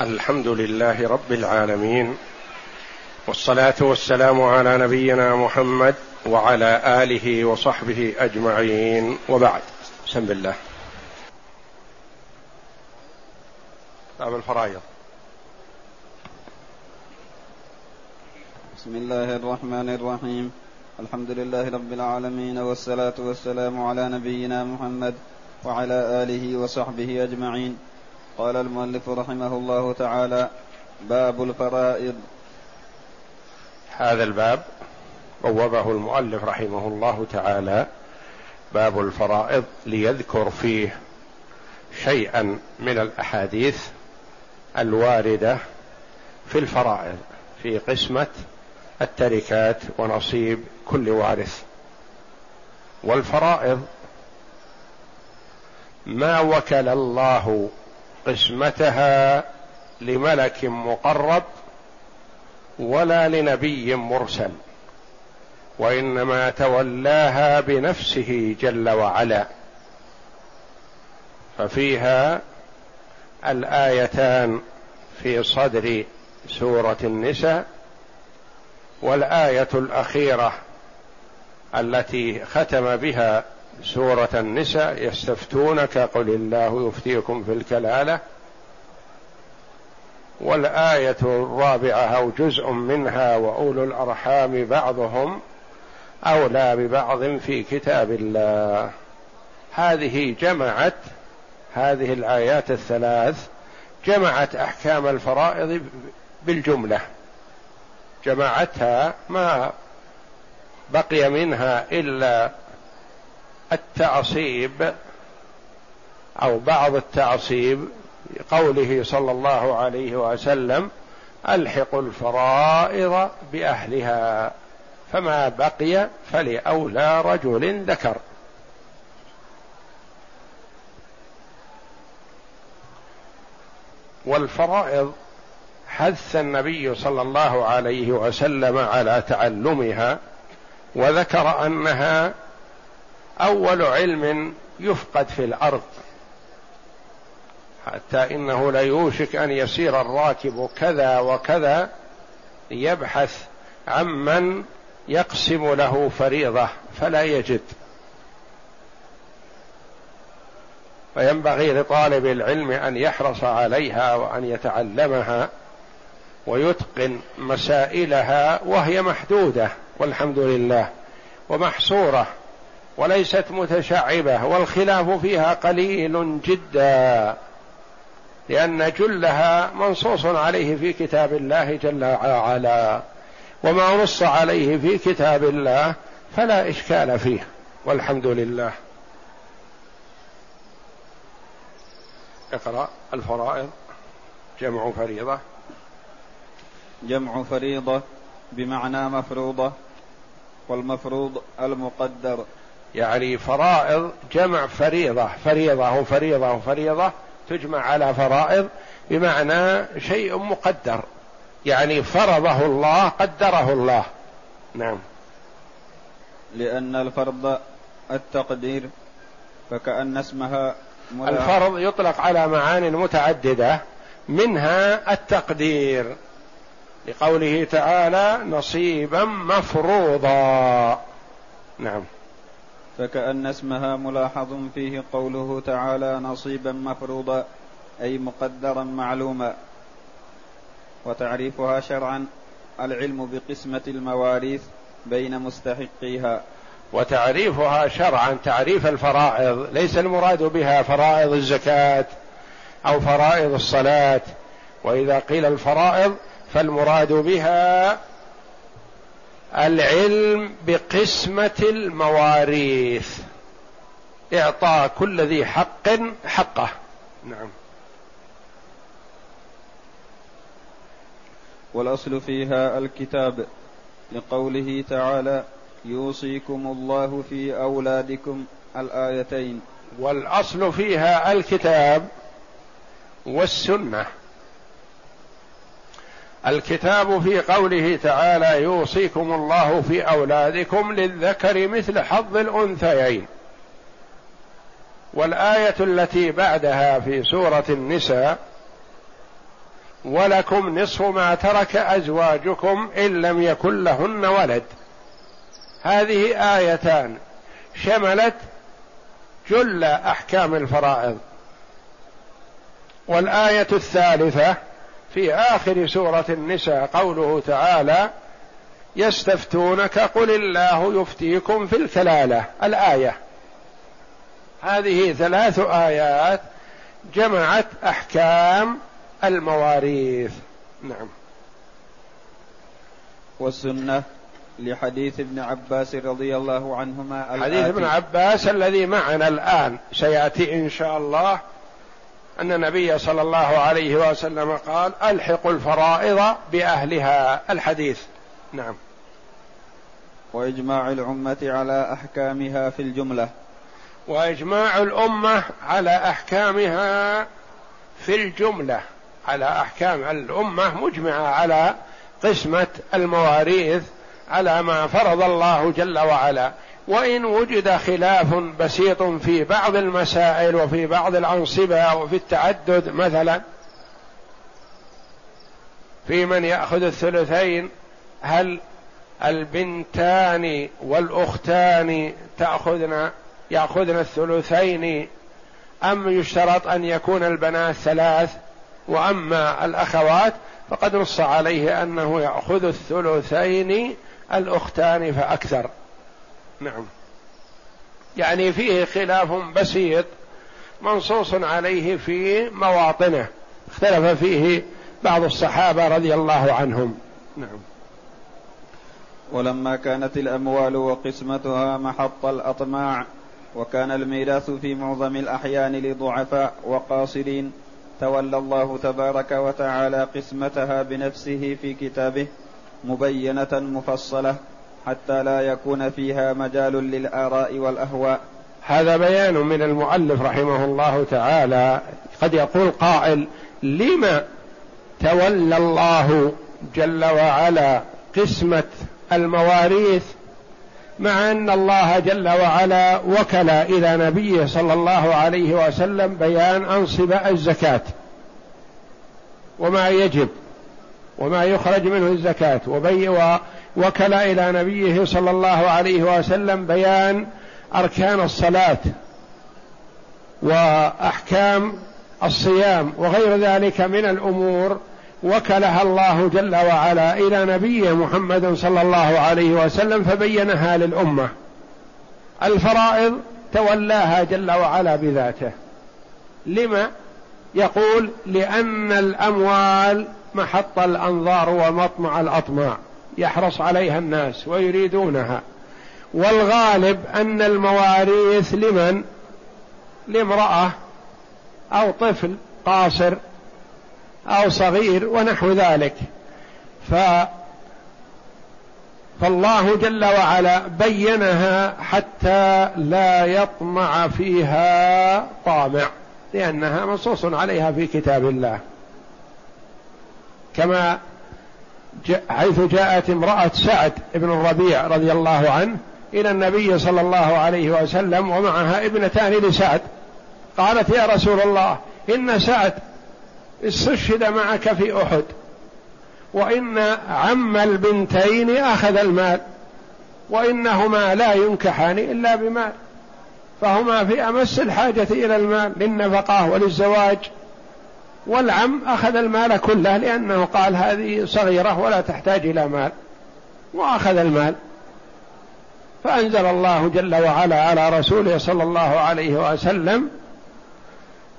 الحمد لله رب العالمين والصلاة والسلام على نبينا محمد وعلى آله وصحبه أجمعين وبعد. بسم الله. باب الفرائض. بسم الله الرحمن الرحيم. الحمد لله رب العالمين والصلاة والسلام على نبينا محمد وعلى آله وصحبه أجمعين. قال المؤلف رحمه الله تعالى باب الفرائض. هذا الباب بوبه المؤلف رحمه الله تعالى باب الفرائض ليذكر فيه شيئا من الأحاديث الواردة في الفرائض في قسمة التركات ونصيب كل وارث. والفرائض ما وكل الله قسمتها لملك مقرب ولا لنبي مرسل وإنما تولاها بنفسه جل وعلا. ففيها الآيتان في صدر سورة النساء والآية الأخيرة التي ختم بها سورة النساء يستفتونك قل الله يفتيكم في الكلالة والآية الرابعة أو جزء منها وأولو الأرحام بعضهم أولى ببعض في كتاب الله. هذه جمعت هذه الآيات الثلاث جمعت أحكام الفرائض بالجملة. جمعتها ما بقي منها إلا التعصيب أو بعض التعصيب قوله صلى الله عليه وسلم الحقوا الفرائض بأهلها فما بقي فلأولى رجل ذكر. والفرائض حث النبي صلى الله عليه وسلم على تعلمها وذكر أنها أول علم يفقد في الأرض. حتى إنه ليوشك أن يسير الراكب كذا وكذا يبحث عمن يقسم له فريضة فلا يجد. فينبغي لطالب العلم أن يحرص عليها وأن يتعلمها ويتقن مسائلها وهي محدودة والحمد لله ومحصورة. وليست متشعبة والخلاف فيها قليل جدا لأن جلها منصوص عليه في كتاب الله جل وعلا وما نص عليه في كتاب الله فلا إشكال فيه والحمد لله. اقرأ الفرائض جمع فريضة. جمع فريضة بمعنى مفروضة والمفروض المقدر. يعني فرائض جمع فريضة فريضة وفريضة وفريضة تجمع على فرائض بمعنى شيء مقدر يعني فرضه الله قدره الله. نعم. لأن الفرض التقدير فكأن اسمها الفرض يطلق على معان متعددة منها التقدير. لقوله تعالى نصيبا مفروضا. نعم. فكأن اسمها ملاحظ فيه قوله تعالى نصيبا مفروضا أي مقدرا معلوما. وتعريفها شرعا العلم بقسمة المواريث بين مستحقيها. وتعريفها شرعا تعريف الفرائض ليس المراد بها فرائض الزكاة أو فرائض الصلاة. وإذا قيل الفرائض فالمراد بها العلم بقسمة المواريث. إعطاء كل ذي حق حقه. نعم. والأصل فيها الكتاب. لقوله تعالى يوصيكم الله في أولادكم الآيتين. والأصل فيها الكتاب والسنة. الكتاب في قوله تعالى يوصيكم الله في أولادكم للذكر مثل حظ الأنثيين. والآية التي بعدها في سورة النساء ولكم نصف ما ترك أزواجكم إن لم يكن لهن ولد. هذه آيتان شملت جل أحكام الفرائض. والآية الثالثة في آخر سورة النساء قوله تعالى يستفتونك قل الله يفتيكم في الكلالة الآية. هذه ثلاث آيات جمعت أحكام المواريث. نعم. والسنة لحديث ابن عباس رضي الله عنهما حديث ابن عباس الذي معنا الآن. سيأتي إن شاء الله أن النبي صلى الله عليه وسلم قال الحقوا الفرائض بأهلها. الحديث. نعم. وإجماع الأمة على أحكامها في الجملة. وإجماع الأمة على أحكامها في الجملة. على أحكام الأمة مجمعة على قسمة المواريث على ما فرض الله جل وعلا. وإن وجد خلاف بسيط في بعض المسائل وفي بعض الأنصبة وفي التعدد مثلا في من يأخذ الثلثين هل البنتان والأختان تأخذن يأخذن الثلثين أم يشترط أن يكون البنات ثلاث؟ وأما الأخوات فقد نص عليه أنه يأخذ الثلثين الأختان فأكثر. نعم. يعني فيه خلاف بسيط منصوص عليه في مواطنه. اختلف فيه بعض الصحابة رضي الله عنهم. نعم. ولما كانت الأموال وقسمتها محط الأطماع وكان الميراث في معظم الأحيان لضعفاء وقاصرين تولى الله تبارك وتعالى قسمتها بنفسه في كتابه مبينة مفصلة. حتى لا يكون فيها مجال للآراء والأهواء. هذا بيان من المؤلف رحمه الله تعالى قد يقول قائل لما تولى الله جل وعلا قسمة المواريث مع أن الله جل وعلا وكل إلى نبيه صلى الله عليه وسلم بيان انصبه الزكاة وما يجب وما يخرج منه الزكاة وبي وكل إلى نبيه صلى الله عليه وسلم بيان أركان الصلاة وأحكام الصيام وغير ذلك من الأمور وكلها الله جل وعلا إلى نبيه محمد صلى الله عليه وسلم فبينها للأمة. الفرائض تولاها جل وعلا بذاته. لما؟ يقول لأن الأموال محط الأنظار ومطمع الأطماع. يحرص عليها الناس ويريدونها. والغالب أن المواريث لمن؟ لامرأة أو طفل قاصر أو صغير ونحو ذلك. ف فالله جل وعلا بينها حتى لا يطمع فيها طامع لأنها منصوص عليها في كتاب الله. كما حيث جاءت امرأة سعد بن الربيع رضي الله عنه إلى النبي صلى الله عليه وسلم ومعها ابنتان لسعد. قالت يا رسول الله إن سعد استشهد معك في أحد وإن عم البنتين أخذ المال وإنهما لا ينكحان إلا بمال فهما في أمس الحاجة إلى المال للنفقة وللزواج. والعم أخذ المال كله لأنه قال هذه صغيرة ولا تحتاج إلى مال. وأخذ المال. فأنزل الله جل وعلا على رسوله صلى الله عليه وسلم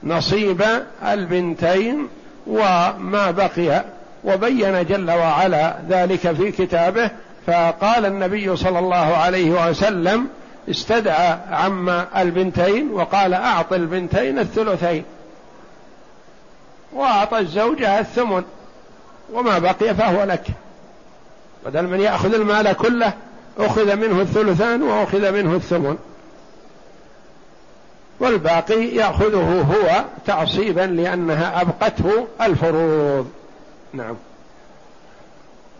نصيب البنتين وما بقي. وبين جل وعلا ذلك في كتابه. فقال النبي صلى الله عليه وسلم استدعى عم البنتين وقال اعط البنتين الثلثين. وأعطى الزوجة الثمن وما بقي فهو لك. بدل من يأخذ المال كله أخذ منه الثلثان وأخذ منه الثمن. والباقي يأخذه هو تعصيبا لأنها أبقته الفروض. نعم.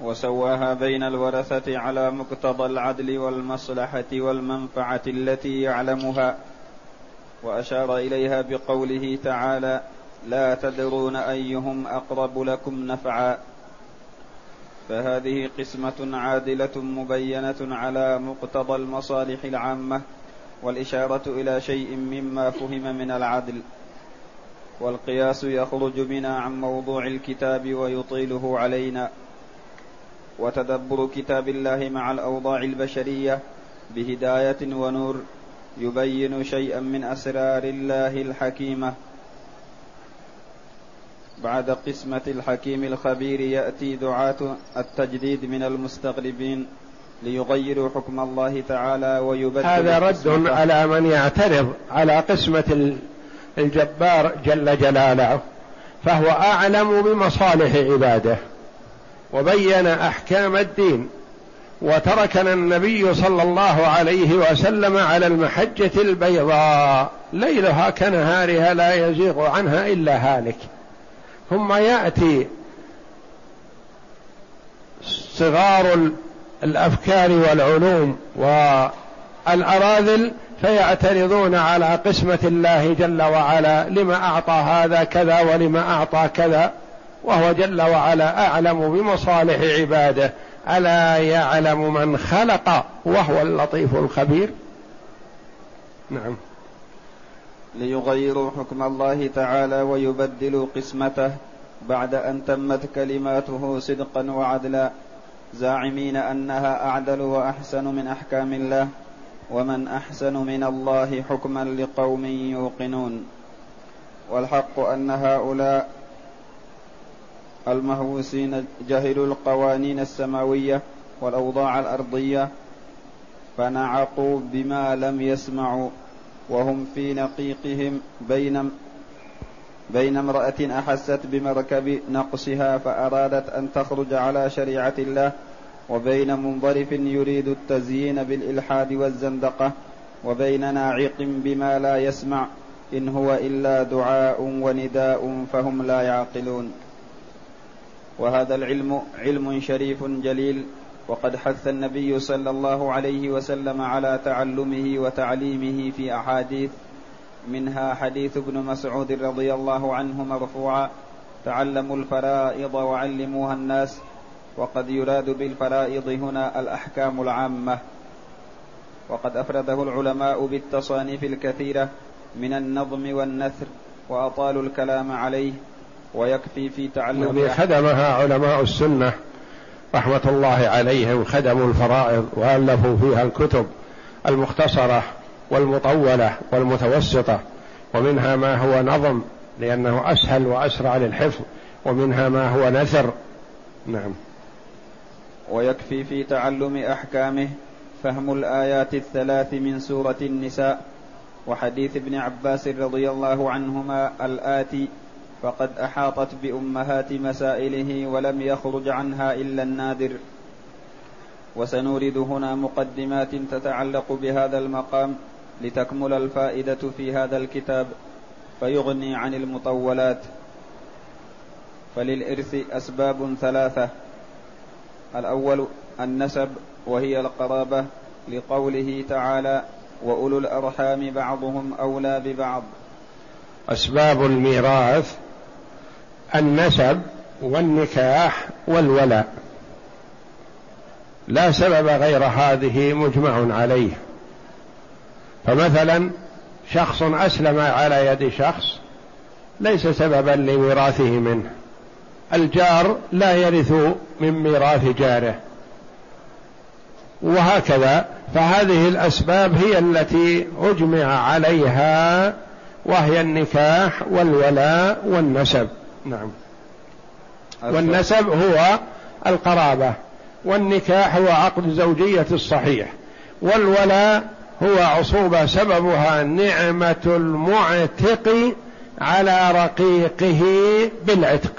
وسواها بين الورثة على مقتضى العدل والمصلحة والمنفعة التي يعلمها. وأشار إليها بقوله تعالى لا تدرون أيهم أقرب لكم نفعا. فهذه قسمة عادلة مبينة على مقتضى المصالح العامة والإشارة إلى شيء مما فهم من العدل. والقياس يخرج بنا عن موضوع الكتاب ويطيله علينا. وتدبر كتاب الله مع الأوضاع البشرية بهداية ونور يبين شيئا من أسرار الله الحكيمة. بعد قسمة الحكيم الخبير يأتي دعاة التجديد من المستغربين ليغيروا حكم الله تعالى ويبدلوا هذا رد على من يعترض على قسمة الجبار جل جلاله فهو أعلم بمصالح عباده وبين أحكام الدين وتركنا النبي صلى الله عليه وسلم على المحجة البيضاء ليلها كنهارها لا يزيغ عنها إلا هالك. ثم يأتي صغار الأفكار والعلوم والأراذل فيعترضون على قسمة الله جل وعلا لما أعطى هذا كذا ولما أعطى كذا وهو جل وعلا أعلم بمصالح عباده. ألا يعلم من خلق وهو اللطيف الخبير؟ نعم. ليغيروا حكم الله تعالى ويبدلوا قسمته بعد أن تمت كلماته صدقا وعدلا. زاعمين أنها أعدل وأحسن من أحكام الله ومن أحسن من الله حكما لقوم يوقنون. والحق أن هؤلاء المهووسين جهلوا القوانين السماوية والأوضاع الأرضية فنعقوا بما لم يسمعوا. وهم في نقيقهم بين بين امرأة أحست بمركب نقصها فأرادت أن تخرج على شريعة الله وبين منظرف يريد التزيين بالإلحاد والزندقة وبين ناعق بما لا يسمع إن هو إلا دعاء ونداء فهم لا يعقلون. وهذا العلم علم شريف جليل وقد حث النبي صلى الله عليه وسلم على تعلمه وتعليمه في أحاديث منها حديث ابن مسعود رضي الله عنه مرفوعا تعلموا الفرائض وعلموها الناس وقد يراد بالفرائض هنا الأحكام العامة. وقد أفرده العلماء بالتصانيف الكثيرة من النظم والنثر وأطالوا الكلام عليه ويكفي في تعلم خدمها علماء السنة رحمة الله عليهم خدموا الفرائض وألفوا فيها الكتب المختصرة والمطولة والمتوسطة ومنها ما هو نظم لأنه أسهل وأسرع للحفظ ومنها ما هو نثر. نعم. ويكفي في تعلم أحكامه فهم الآيات الثلاث من سورة النساء وحديث ابن عباس رضي الله عنهما الآتي فقد أحاطت بأمهات مسائله ولم يخرج عنها إلا النادر. وسنورد هنا مقدمات تتعلق بهذا المقام لتكمل الفائدة في هذا الكتاب فيغني عن المطولات. فللإرث أسباب ثلاثة. الأول النسب وهي القرابة لقوله تعالى وأولو الأرحام بعضهم أولى ببعض. أسباب الميراث النسب والنكاح والولاء. لا سبب غير هذه مجمع عليه. فمثلا شخص أسلم على يد شخص ليس سببا لميراثه منه. الجار لا يرث من ميراث جاره. وهكذا فهذه الأسباب هي التي أجمع عليها وهي النكاح والولاء والنسب. نعم. والنسب هو القرابة والنكاح هو عقد زوجيه الصحيح والولاء هو عصوبة سببها نعمة المعتق على رقيقه بالعتق.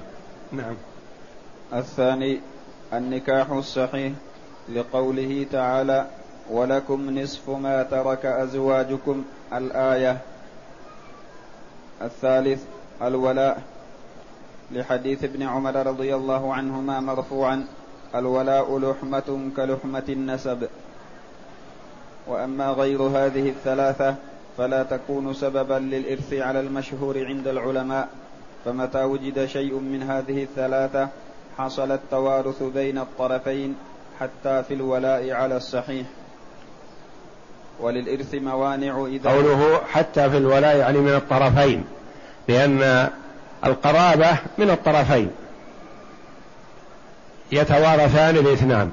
نعم. الثاني النكاح الصحيح لقوله تعالى ولكم نصف ما ترك أزواجكم. الآية. الثالث الولاء. لحديث ابن عمر رضي الله عنهما مرفوعا الولاء لحمة كلحمة النسب. وأما غير هذه الثلاثة فلا تكون سببا للإرث على المشهور عند العلماء. فمتى وجد شيء من هذه الثلاثة حصل التوارث بين الطرفين حتى في الولاء على الصحيح. وللإرث موانع إذا قوله حتى في الولاء يعني من الطرفين لأن القرابة من الطرفين. يتوارثان الاثنان.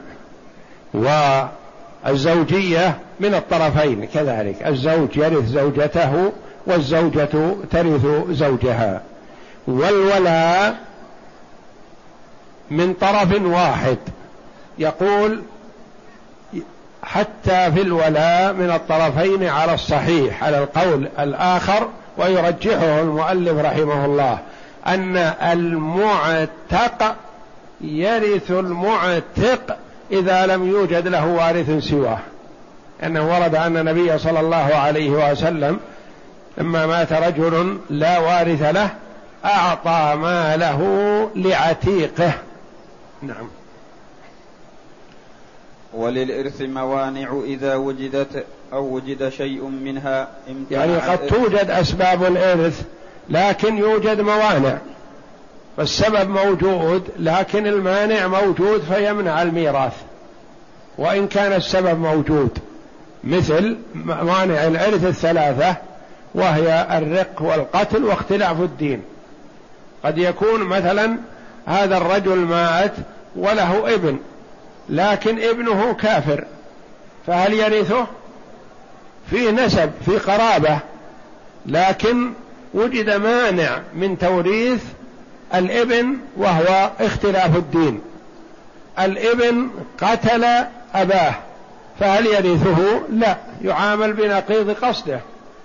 والزوجية من الطرفين كذلك. الزوج يرث زوجته والزوجة ترث زوجها. والولاء من طرف واحد. يقول حتى في الولاء من الطرفين على الصحيح على القول الآخر ويرجحه المؤلف رحمه الله. أن المعتق يرث المعتق إذا لم يوجد له وارث سواه. أنه ورد أن النبي صلى الله عليه وسلم لما مات رجل لا وارث له أعطى ماله لعتيقه. نعم. وللإرث موانع إذا وجدت أو وجد شيء منها يعني قد توجد أسباب الإرث لكن يوجد موانع. فالسبب موجود لكن المانع موجود فيمنع الميراث. وإن كان السبب موجود مثل موانع الإرث الثلاثة وهي الرق والقتل واختلاف الدين. قد يكون مثلا هذا الرجل مات وله ابن لكن ابنه كافر. فهل يرثه؟ في نسب في قرابة. لكن وجد مانع من توريث الابن وهو اختلاف الدين. الابن قتل أباه فهل يرثه؟ لا يعامل بنقيض قصده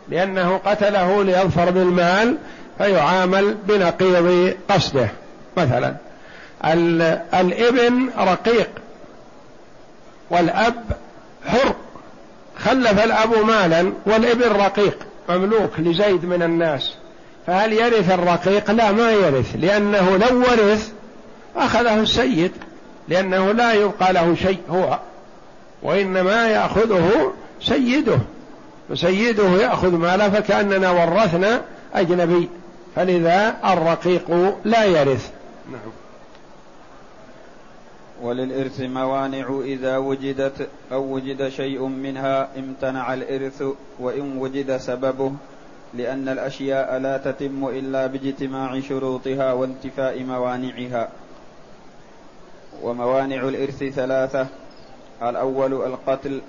لأنه قتله ليظفر بالمال فيعامل بنقيض قصده مثلا. الابن رقيق والأب حر خلف الأب مالا والابن رقيق. مملوك لزيد من الناس. فهل يرث الرقيق؟ لا ما يرث لأنه لو ورث أخذه السيد لأنه لا يبقى له شيء هو وإنما يأخذه سيده. فسيده يأخذ ماله فكأننا ورثنا أجنبي. فلذا الرقيق لا يرث. نعم. وللإرث موانع إذا وجدت أو وجد شيء منها امتنع الإرث وإن وجد سببه لأن الأشياء لا تتم إلا باجتماع شروطها وانتفاء موانعها. وموانع الإرث ثلاثة الأول القتل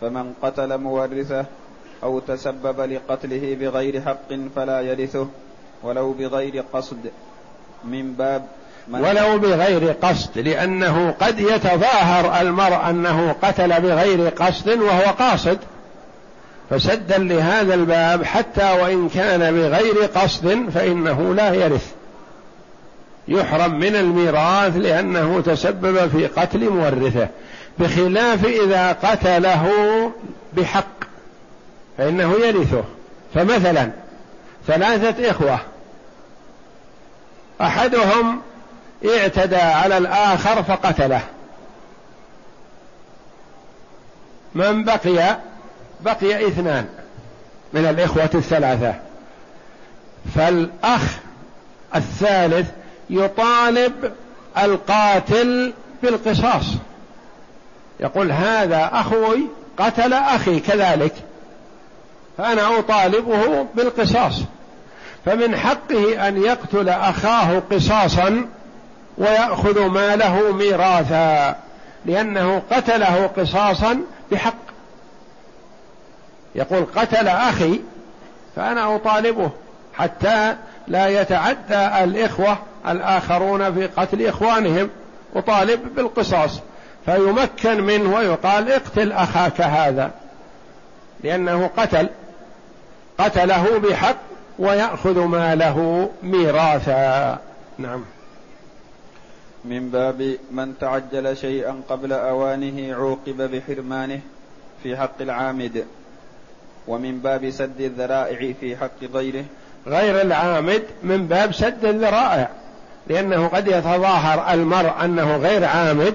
فمن قتل مورثه أو تسبب لقتله بغير حق فلا يرثه ولو بغير قصد. من باب ولو بغير قصد. لأنه قد يتظاهر المرء أنه قتل بغير قصد وهو قاصد. فسدا لهذا الباب حتى وإن كان بغير قصد فإنه لا يرث. يحرم من الميراث لأنه تسبب في قتل مورثه. بخلاف إذا قتله بحق فإنه يرثه. فمثلا ثلاثة إخوة. أحدهم اعتدى على الآخر فقتله. من بقي؟ بقي اثنان من الإخوة الثلاثة. فالأخ الثالث يطالب القاتل بالقصاص. يقول هذا أخوي قتل أخي كذلك فأنا أطالبه بالقصاص. فمن حقه أن يقتل أخاه قصاصا ويأخذ ماله ميراثا لأنه قتله قصاصا بحق. يقول قتل أخي فأنا أطالبه حتى لا يتعدى الإخوة الآخرون في قتل إخوانهم أطالب بالقصاص. فيمكن منه ويقال اقتل أخاك هذا لأنه قتل قتله بحق ويأخذ ماله ميراثا. نعم. من باب من تعجل شيئا قبل أوانه عوقب بحرمانه في حق العامد ومن باب سد الذرائع في حق غيره. غير العامد من باب سد الذرائع لأنه قد يتظاهر المرء أنه غير عامد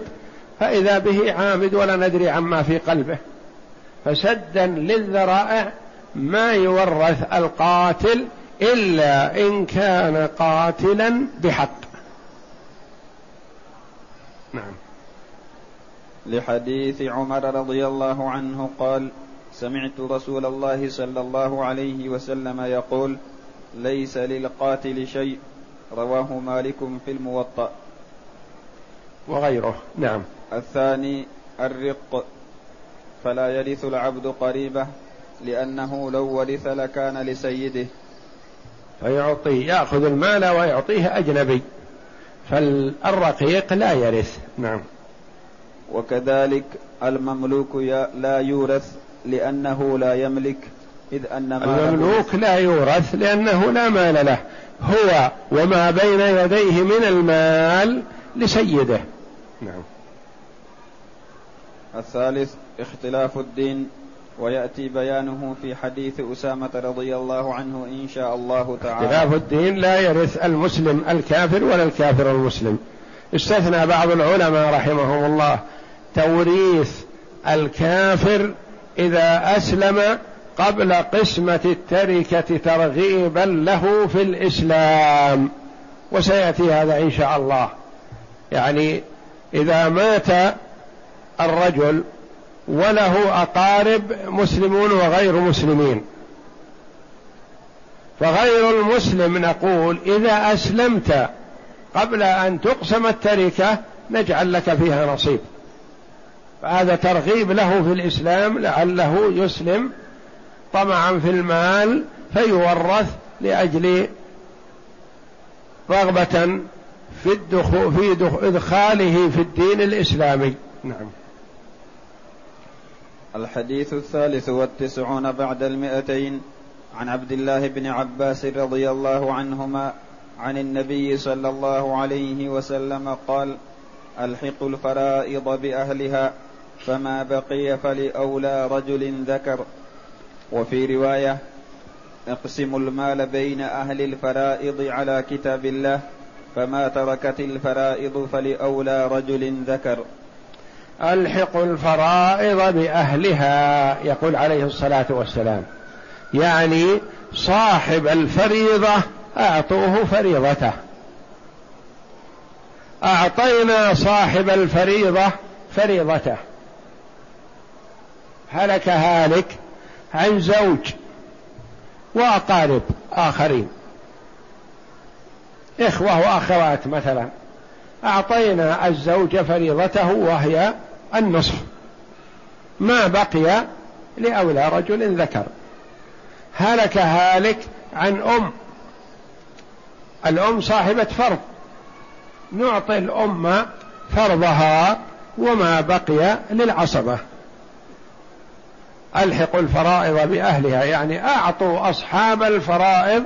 فإذا به عامد ولا ندري عما في قلبه. فسدا للذرائع ما يورث القاتل إلا إن كان قاتلا بحق. نعم. لحديث عمر رضي الله عنه قال سمعت رسول الله صلى الله عليه وسلم يقول ليس للقاتل شيء. رواه مالك في الموطأ. وغيره. نعم. الثاني الرق. فلا يرث العبد قريبه لأنه لو ورث لكان لسيده. فيعطيه يأخذ المال ويعطيه أجنبي. فالرقيق لا يرث. نعم. وكذلك المملوك لا يورث لأنه لا يملك إذ أن المملوك لا يورث لأنه لا مال له. هو وما بين يديه من المال لسيده. نعم. الثالث اختلاف الدين ويأتي بيانه في حديث أسامة رضي الله عنه إن شاء الله تعالى. اختلاف الدين لا يرث المسلم الكافر ولا الكافر المسلم. استثنى بعض العلماء رحمهم الله توريث الكافر إذا أسلم قبل قسمة التركة ترغيبا له في الإسلام. وسيأتي هذا إن شاء الله. يعني إذا مات الرجل وله أقارب مسلمون وغير مسلمين. فغير المسلم نقول إذا أسلمت قبل أن تقسم التركة نجعل لك فيها نصيب. فهذا ترغيب له في الإسلام لعله يسلم طمعا في المال فيورث لأجل رغبة في الدخول في إدخاله في الدين الإسلامي. نعم. الحديث الثالث والتسعون بعد المئتين عن عبد الله بن عباس رضي الله عنهما عن النبي صلى الله عليه وسلم قال الحقوا الفرائض بأهلها فما بقي فلأولى رجل ذكر. وفي رواية اقسموا المال بين أهل الفرائض على كتاب الله فما تركت الفرائض فلأولى رجل ذكر. الحقوا الفرائض بأهلها يقول عليه الصلاة والسلام. يعني صاحب الفريضة أعطوه فريضته. أعطينا صاحب الفريضة فريضته. هلك هالك عن زوج وأقارب آخرين. إخوة وأخوات مثلا. أعطينا الزوج فريضته وهي النصف. ما بقي لأولى رجل ذكر. هلك هالك عن أم. الأم صاحبة فرض. نعطي الأم فرضها وما بقي للعصبة. ألحقوا الفرائض بأهلها. يعني أعطوا أصحاب الفرائض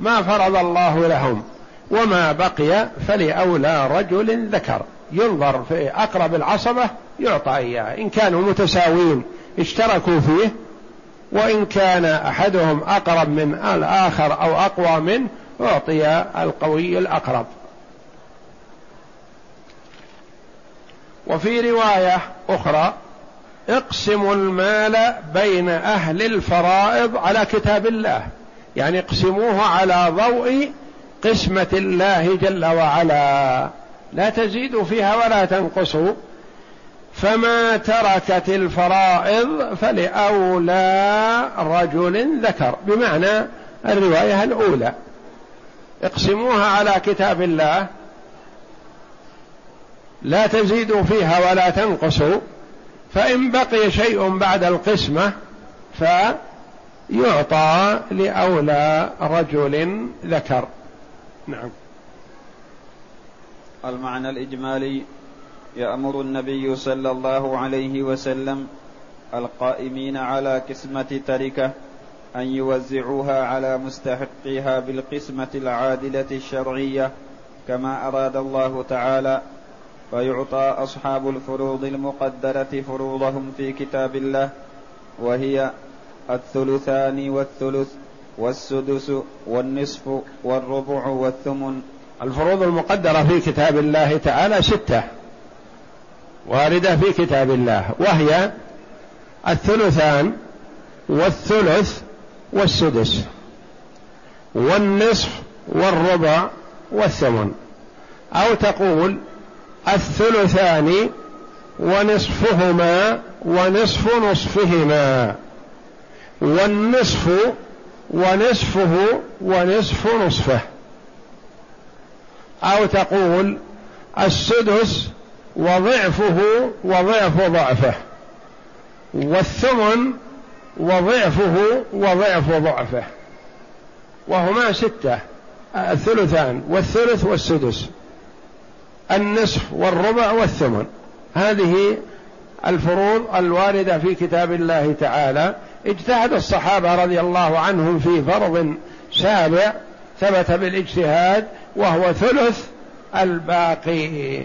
ما فرض الله لهم. وما بقي فلأولى رجل ذكر. ينظر في أقرب العصبة يعطى إياه إن كانوا متساوين اشتركوا فيه وإن كان أحدهم أقرب من الآخر أو أقوى منه أعطي القوي الأقرب. وفي رواية أخرى اقسموا المال بين أهل الفرائض على كتاب الله. يعني اقسموه على ضوء قسمة الله جل وعلا. لا تزيدوا فيها ولا تنقصوا فما تركت الفرائض فلأولى رجل ذكر بمعنى الرواية الأولى. اقسموها على كتاب الله. لا تزيدوا فيها ولا تنقصوا فإن بقي شيء بعد القسمة فيعطى لأولى رجل ذكر. نعم. المعنى الإجمالي يأمر النبي صلى الله عليه وسلم القائمين على قسمة تركة أن يوزعوها على مستحقيها بالقسمة العادلة الشرعية كما أراد الله تعالى فيعطى أصحاب الفروض المقدرة فروضهم في كتاب الله وهي الثلثان والثلث والسدس والنصف والربع والثمن الفروض المقدرة في كتاب الله تعالى ستة واردة في كتاب الله وهي الثلثان والثلث والسدس والنصف والربع والثمن. أو تقول الثلثان ونصفهما ونصف نصفهما والنصف ونصفه ونصف نصفه. أو تقول السدس وضعفه وضعف ضعفه والثمن وضعفه وضعف ضعفه وهما ستة الثلثان والثلث والسدس النصف والربع والثمن. هذه الفروض الواردة في كتاب الله تعالى اجتهد الصحابة رضي الله عنهم في فرض سابع ثبت بالاجتهاد وهو ثلث الباقي.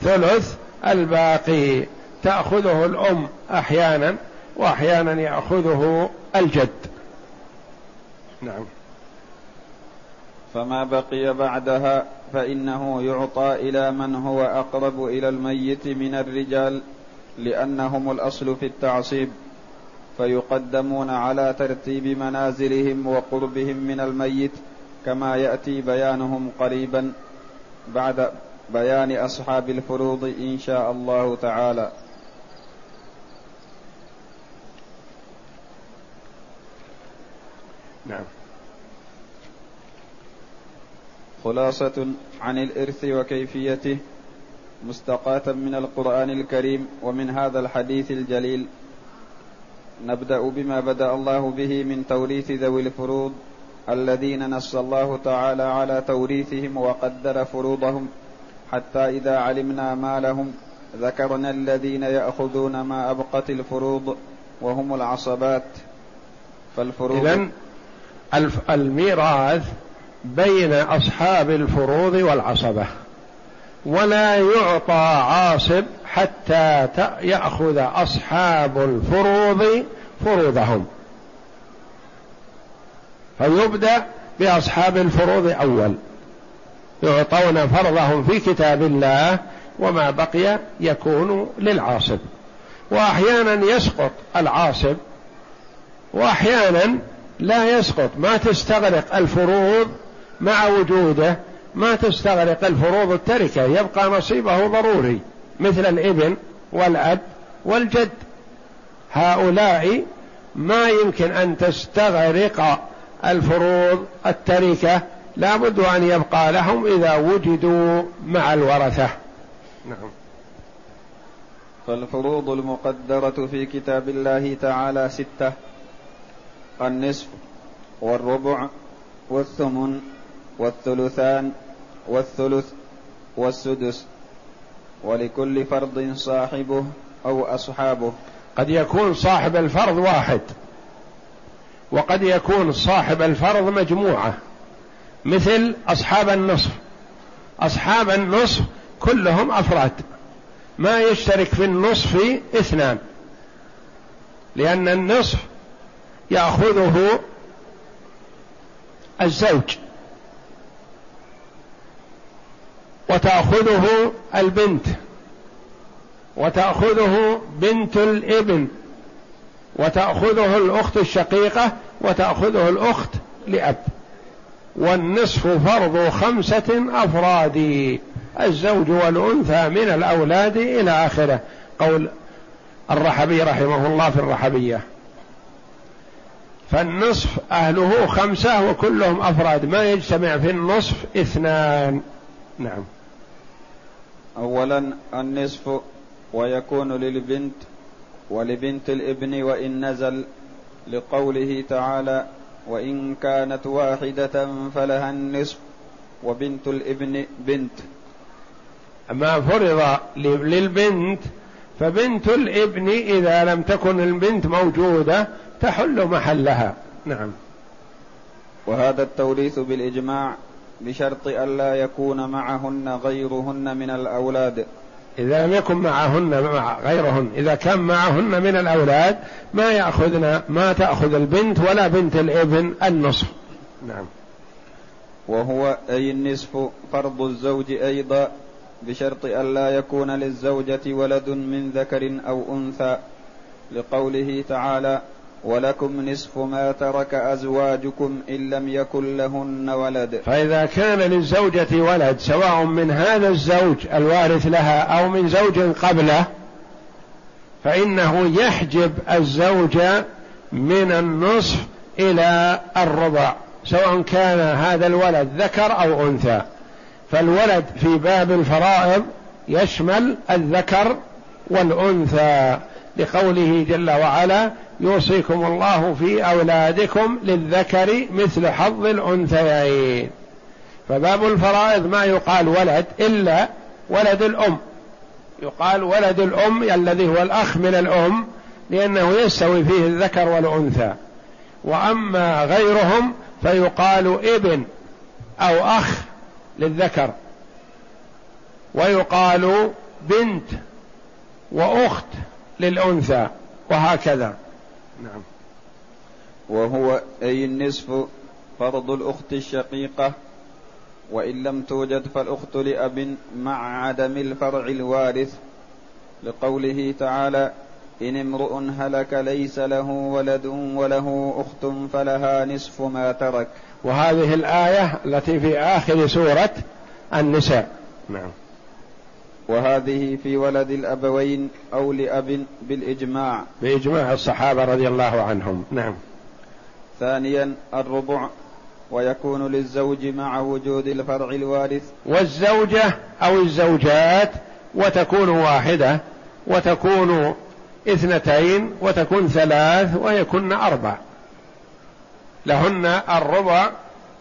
ثلث الباقي. تأخذه الأم أحيانا وأحيانا يأخذه الجد. نعم. فما بقي بعدها فإنه يعطى إلى من هو أقرب إلى الميت من الرجال لأنهم الأصل في التعصيب. فيقدمون على ترتيب منازلهم وقربهم من الميت كما يأتي بيانهم قريبا بعد بيان أصحاب الفروض إن شاء الله تعالى. نعم. خلاصة عن الإرث وكيفيته مستقاة من القرآن الكريم ومن هذا الحديث الجليل. نبدأ بما بدأ الله به من توريث ذوي الفروض الذين نص الله تعالى على توريثهم وقدر فروضهم حتى إذا علمنا ما لهم ذكرنا الذين يأخذون ما أبقت الفروض وهم العصبات. فالفروض إذن الميراث بين أصحاب الفروض والعصبة ولا يعطى عاصب حتى يأخذ أصحاب الفروض فروضهم. فيبدأ بأصحاب الفروض أول. يعطون فرضهم في كتاب الله وما بقي يكون للعاصب. وأحيانا يسقط العاصب وأحيانا لا يسقط. ما تستغرق الفروض مع وجوده ما تستغرق الفروض التركة. يبقى نصيبه ضروري مثل الإبن والأب والجد. هؤلاء ما يمكن أن تستغرق الفروض التركة لا بد أن يبقى لهم إذا وجدوا مع الورثة. نعم. فالفروض المقدرة في كتاب الله تعالى ستة النصف والربع والثمن والثلثان والثلث والسدس ولكل فرض صاحبه أو أصحابه. قد يكون صاحب الفرض واحد. وقد يكون صاحب الفرض مجموعة مثل أصحاب النصف. أصحاب النصف كلهم أفراد ما يشترك في النصف اثنان لأن النصف يأخذه الزوج وتأخذه البنت وتأخذه بنت الإبن. وتأخذه الأخت الشقيقة وتأخذه الأخت لأب. والنصف فرض خمسة أفراد. الزوج والأنثى من الأولاد إلى آخره. قول الرحبي رحمه الله في الرحبية. فالنصف أهله خمسة وكلهم أفراد. ما يجتمع في النصف اثنان. نعم. أولا النصف ويكون للبنت ولبنت الابن وإن نزل لقوله تعالى وإن كانت واحدة فلها النصف وبنت الابن بنت. ما فرض للبنت فبنت الابن إذا لم تكن البنت موجودة تحل محلها. نعم. وهذا التوريث بالإجماع بشرط ألا يكون معهن غيرهن من الأولاد. إذا لم يكن معهن مع غيرهن إذا كان معهن من الأولاد ما يأخذن ما تأخذ البنت ولا بنت الابن النصف. نعم. وهو أي النصف فرض الزوج أيضا بشرط ألا يكون للزوجة ولد من ذكر أو أنثى لقوله تعالى ولكم نصف ما ترك أزواجكم إن لم يكن لهن ولد. فإذا كان للزوجة ولد سواء من هذا الزوج الوارث لها أو من زوج قبله فإنه يحجب الزوج من النصف إلى الربع سواء كان هذا الولد ذكر أو أنثى. فالولد في باب الفرائض يشمل الذكر والأنثى. لقوله جل وعلا يوصيكم الله في أولادكم للذكر مثل حظ الأنثيين. فباب الفرائض ما يقال ولد إلا ولد الأم. يقال ولد الأم الذي هو الأخ من الأم لأنه يستوي فيه الذكر والأنثى. وأما غيرهم فيقال ابن أو أخ للذكر. ويقال بنت وأخت للأنثى وهكذا. نعم. وهو أي النصف فرض الأخت الشقيقة وإن لم توجد فالأخت لأب مع عدم الفرع الوارث. لقوله تعالى إن امرؤ هلك ليس له ولد وله أخت فلها نصف ما ترك. وهذه الآية التي في آخر سورة النساء. نعم. وهذه في ولد الأبوين أو لأب بالإجماع. بإجماع الصحابة رضي الله عنهم. نعم. ثانيا الربع ويكون للزوج مع وجود الفرع الوارث. والزوجة أو الزوجات وتكون واحدة وتكون اثنتين وتكون ثلاث ويكن أربع. لهن الربع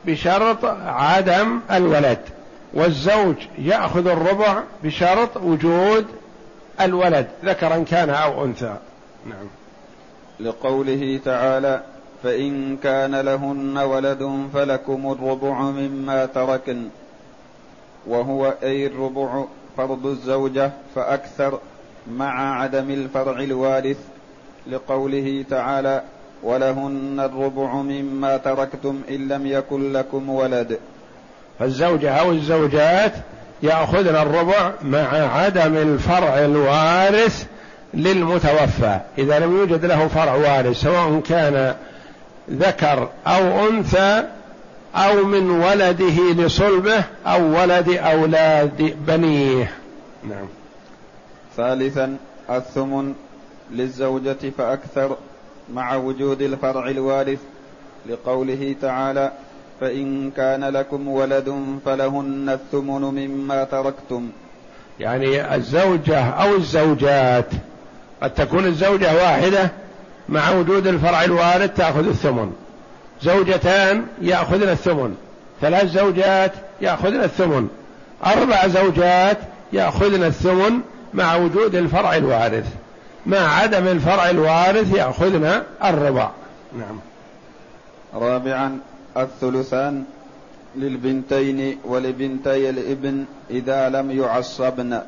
بشرط عدم الولد. والزوج يأخذ الربع بشرط وجود الولد ذكرا كان أو أنثى. نعم. لقوله تعالى فإن كان لهن ولد فلكم الربع مما تركن وهو أي الربع فرض الزوجة فأكثر مع عدم الفرع الوارث. لقوله تعالى ولهن الربع مما تركتم إن لم يكن لكم ولد. فالزوجة أو الزوجات يأخذن الربع مع عدم الفرع الوارث للمتوفى. إذا لم يوجد له فرع وارث سواء كان ذكر أو أنثى أو من ولده لصلبه أو ولد أولاد بنيه. نعم. ثالثا الثمن للزوجة فأكثر مع وجود الفرع الوارث لقوله تعالى فإن كان لكم ولد فلهن الثمن مما تركتم. يعني الزوجة أو الزوجات قد تكون الزوجة واحدة مع وجود الفرع الوارد تأخذ الثمن. زوجتان يأخذن الثمن. ثلاث زوجات يأخذن الثمن. أربع زوجات يأخذن الثمن مع وجود الفرع الوارث. مع عدم الفرع الوارث يأخذن الربع نعم. رابعا الثلثان للبنتين ولبنتي الابن إذا لم يعصبن.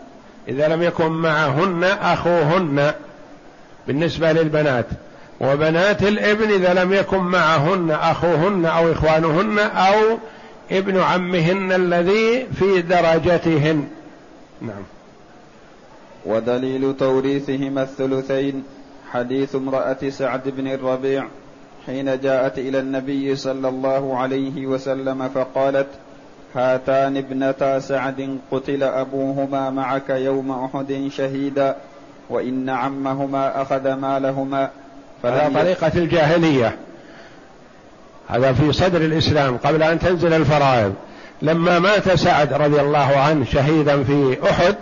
إذا لم يكن معهن أخوهن بالنسبة للبنات وبنات الابن إذا لم يكن معهن أخوهن أو إخوانهن أو ابن عمهن الذي في درجتهن. نعم. ودليل توريثهما الثلثين حديث امرأة سعد بن الربيع حين جاءت إلى النبي صلى الله عليه وسلم فقالت هاتان ابنتا سعد قتل أبوهما معك يوم أحد شهيدا وإن عمهما أخذ مالهما. هذا طريقة الجاهلية. هذا في صدر الإسلام قبل أن تنزل الفرائض. لما مات سعد رضي الله عنه شهيدا في أحد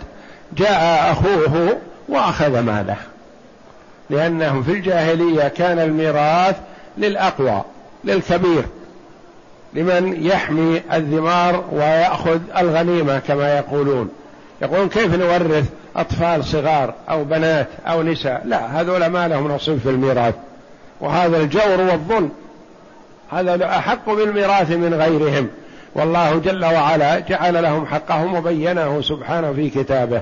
جاء أخوه وأخذ ماله. لأنهم في الجاهلية كان الميراث للأقوى للكبير لمن يحمي الذمار ويأخذ الغنيمة كما يقولون. يقولون كيف نورث أطفال صغار أو بنات أو نساء؟ لا هذول ما لهم نصيب في الميراث. وهذا الجور والظلم هذا أحق بالميراث من غيرهم. والله جل وعلا جعل لهم حقهم وبينه سبحانه في كتابه.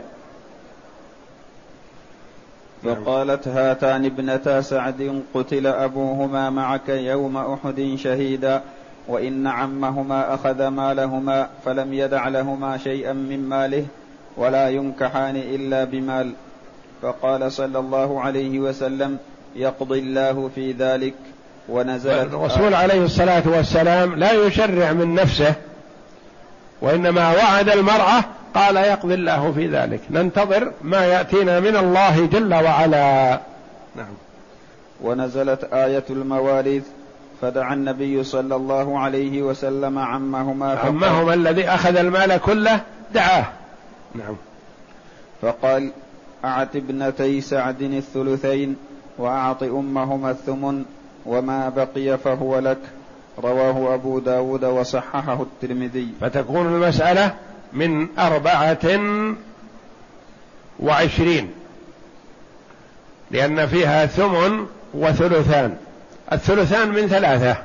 فقالت هاتان ابنتا سعد قتل أبوهما معك يوم أحد شهيدا وإن عمهما أخذ مالهما فلم يدع لهما شيئا من ماله ولا ينكحان إلا بمال. فقال صلى الله عليه وسلم يقضي الله في ذلك ونزلت الرسول عليه الصلاة والسلام لا يشرع من نفسه وإنما وعد المرأة قال يقضي الله في ذلك. ننتظر ما يأتينا من الله جل وعلا. نعم. ونزلت آية المواريث فدعا النبي صلى الله عليه وسلم عمهما عمهما الذي أخذ المال كله دعاه. نعم. فقال أعط ابنتي سعد الثلثين وأعط أمهما الثمن وما بقي فهو لك. رواه أبو داود وصححه الترمذي. فتكون المسألة من أربعة وعشرين لأن فيها ثمن وثلثان. الثلثان من ثلاثة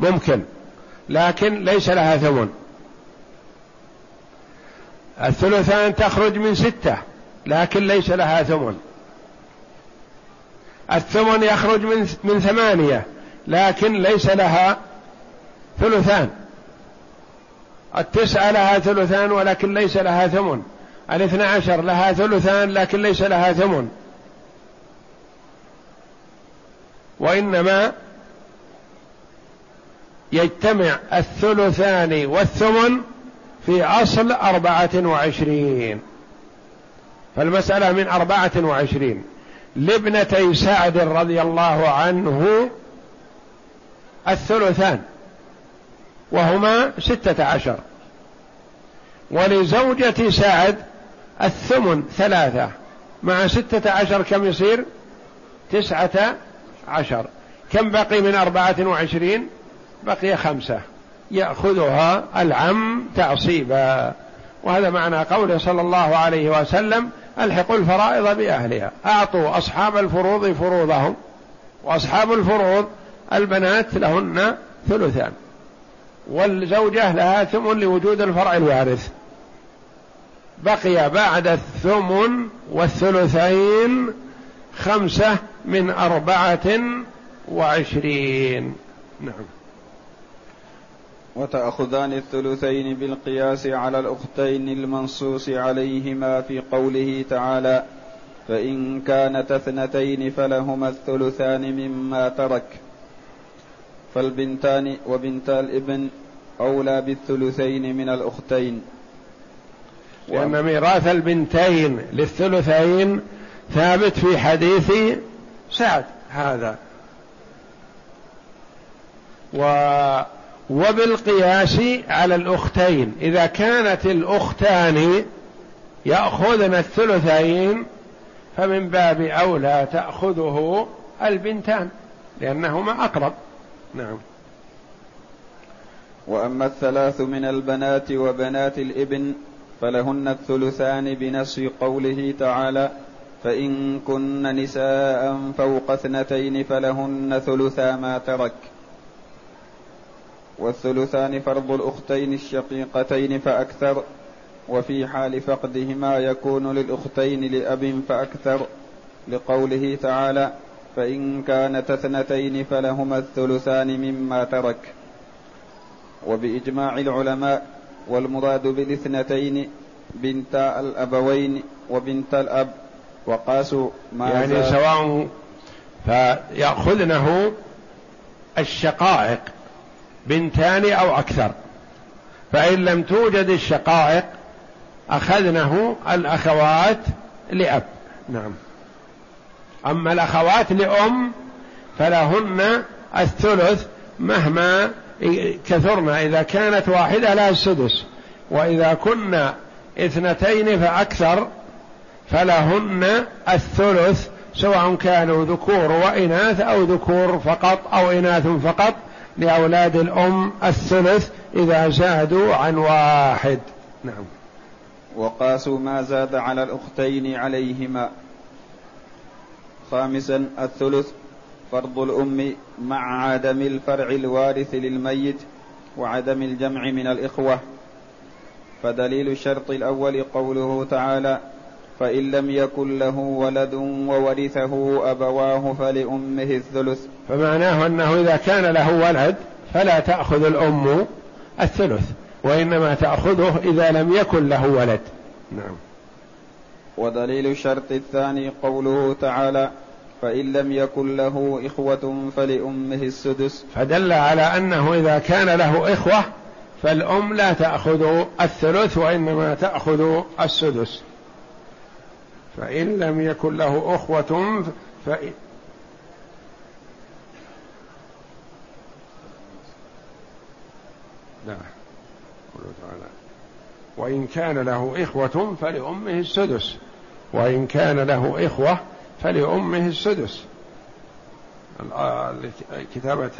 ممكن لكن ليس لها ثمن. الثلثان تخرج من ستة لكن ليس لها ثمن. الثمن يخرج من ثمانية لكن ليس لها ثلثان. التسعة لها ثلثان ولكن ليس لها ثمن. الاثنى عشر لها ثلثان لكن ليس لها ثمن. وإنما يجتمع الثلثان والثمن في أصل أربعة وعشرين. فالمسألة من أربعة وعشرين. لابنتي سعد رضي الله عنه الثلثان. وهما ستة عشر. ولزوجة سعد الثمن ثلاثة مع ستة عشر كم يصير؟ تسعة عشر. كم بقي من أربعة وعشرين؟ بقي خمسة. يأخذها العم تعصيبا. وهذا معنى قوله صلى الله عليه وسلم ألحقوا الفرائض بأهلها. أعطوا أصحاب الفروض فروضهم وأصحاب الفروض البنات لهن ثلثان. والزوجة لها ثمن لوجود الفرع الوارث. بقي بعد الثمن والثلثين خمسة من أربعة وعشرين. نعم. وتأخذان الثلثين بالقياس على الأختين المنصوص عليهما في قوله تعالى فإن كانت اثنتين فلهما الثلثان مما ترك. فالبنتان وبنتا الابن أولى بالثلثين من الأختين. لأن ميراث البنتين للثلثين ثابت في حديث سعد هذا. و وبالقياس على الأختين. إذا كانت الأختان يأخذن الثلثين فمن باب أولى تأخذه البنتان لأنهما أقرب. نعم. وأما الثلاث من البنات وبنات الإبن فلهن الثلثان بنص قوله تعالى فإن كن نساء فوق اثنتين فلهن ثلثا ما ترك. والثلثان فرض الأختين الشقيقتين فأكثر وفي حال فقدهما يكون للأختين لأب فأكثر لقوله تعالى فإن كانت اثنتين فلهما الثلثان مما ترك. وبإجماع العلماء والمراد بالاثنتين بنتا الأبوين وبنت الأب. وقاسوا ما يعني سواء فيأخذنه الشقائق بنتان أو أكثر. فإن لم توجد الشقائق أخذنه الأخوات لأب. نعم. أما الأخوات لأم فلهن الثلث مهما كثرن. إذا كانت واحدة لها السدس وإذا كنا اثنتين فأكثر فلهن الثلث سواء كانوا ذكور وإناث أو ذكور فقط أو إناث فقط لأولاد الأم الثلث إذا زادوا عن واحد. نعم. وقاسوا ما زاد على الأختين عليهما. خامسا الثلث فرض الأم مع عدم الفرع الوارث للميت وعدم الجمع من الإخوة. فدليل الشرط الأول قوله تعالى فإن لم يكن له ولد وورثه أبواه فلأمه الثلث. فمعناه أنه إذا كان له ولد فلا تأخذ الأم الثلث وإنما تأخذه إذا لم يكن له ولد. نعم. ودليل الشرط الثاني قوله تعالى فإن لم يكن له إخوة فلأمه السدس. فدل على أنه إذا كان له إخوة فالأم لا تأخذ الثلث وإنما تأخذ السدس. فإن لم يكن له أخوة فإن لا. تعالى وإن كان له إخوة فلأمه السدس. وإن كان له إخوة فلأمه السدس. كتابة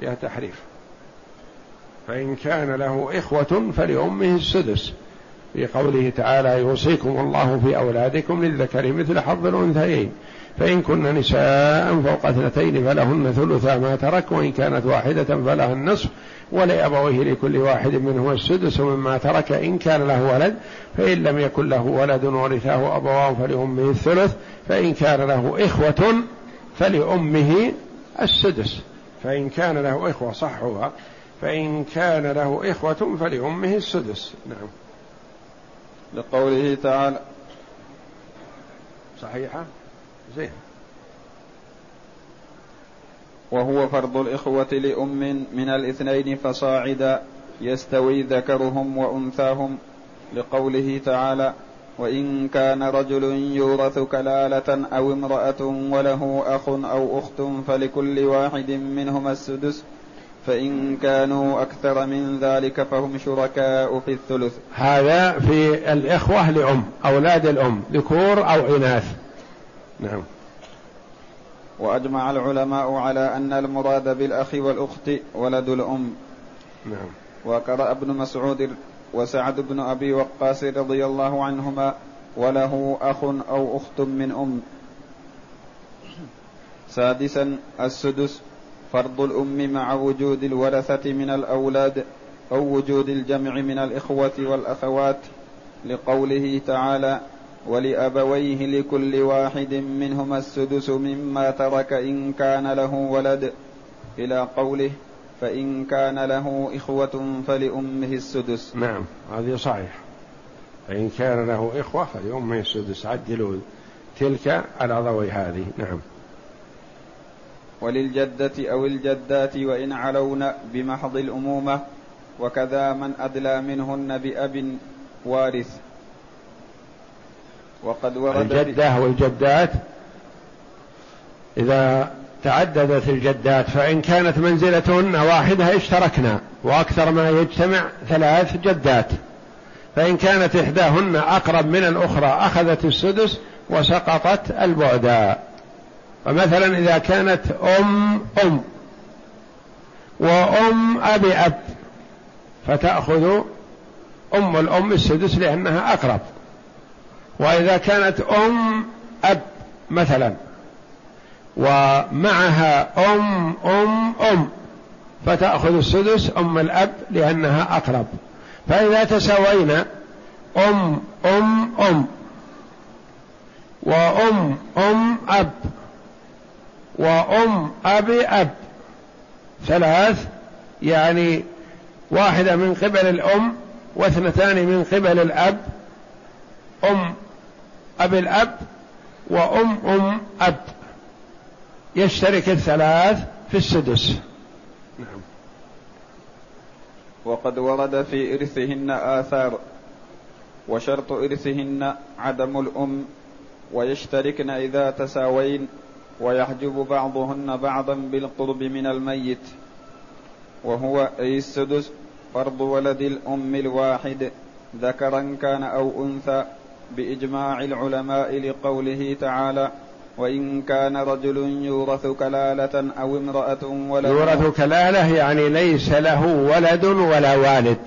فيها تحريف. فإن كان له إخوة فلأمه السدس. في قوله تعالى يوصيكم الله في أولادكم للذكر مثل حظ الأنثيين. فإن كن نساء فوق اثنتين فلهن ثلثا ما ترك وإن كانت واحدة فلها النصف ولأبويه لكل واحد منهما السدس مما ترك. إن كان له ولد فإن لم يكن له ولد ورثاه أبواه فلأمه الثلث فإن كان له إخوة فلأمه السدس. فإن كان له إخوة صحها. فإن كان له إخوة فلأمه السدس. نعم. لقوله تعالى صحيحة؟ زين. وهو فرض الإخوة لأم من الاثنين فصاعدا يستوي ذكرهم وأنثاهم لقوله تعالى وإن كان رجل يورث كلالة أو امرأة وله أخ أو أخت فلكل واحد منهما السدس فإن كانوا أكثر من ذلك فهم شركاء في الثلث. هذا في الإخوة لأم أولاد الأم ذكور أو إناث. نعم. وأجمع العلماء على أن المراد بالأخ والأخت ولد الأم. نعم. وقرأ ابن مسعود وسعد بن أبي وقاص رضي الله عنهما وله أخ أو أخت من أم. سادسا السدس فرض الأم مع وجود الورثة من الأولاد أو وجود الجمع من الإخوة والأخوات لقوله تعالى ولأبويه لكل واحد منهما السدس مما ترك إن كان له ولد. إلى قوله فإن كان له إخوة فلأمه السدس. نعم هذه صحيح. فإن كان له إخوة فلأمه السدس. عدلوا تلك على ضوي هذه. نعم. وللجدة أو الجدات وإن علون بمحض الأمومة وكذا من أدلى منهن بأب وارث. وقد ورد الجدة والجدات. إذا تعددت الجدات فإن كانت منزلتهن واحدة اشتركنا وأكثر ما يجتمع ثلاث جدات. فإن كانت إحداهن أقرب من الأخرى أخذت السدس وسقطت البعداء فمثلا إذا كانت أم أم وأم أبي أب فتأخذ أم الأم السدس لأنها أقرب. وإذا كانت أم أب مثلا ومعها أم أم أم فتأخذ السدس أم الأب لأنها أقرب. فإذا تساوينا أم أم أم وأم أم أب وأم أبي أب ثلاث يعني واحدة من قبل الأم واثنتان من قبل الأب أم أبي الأب وأم أم أب. يشترك الثلاث في السدس. نعم. وقد ورد في إرثهن آثار وشرط إرثهن عدم الأم ويشتركن إذا تساوين ويحجب بعضهن بعضا بالقرب من الميت. وهو أي السدس فرض ولد الأم الواحد ذكرا كان أو أنثى بإجماع العلماء لقوله تعالى وإن كان رجل يورث كلالة أو امرأة ولا يورث كلالة يعني ليس له ولد ولا والد.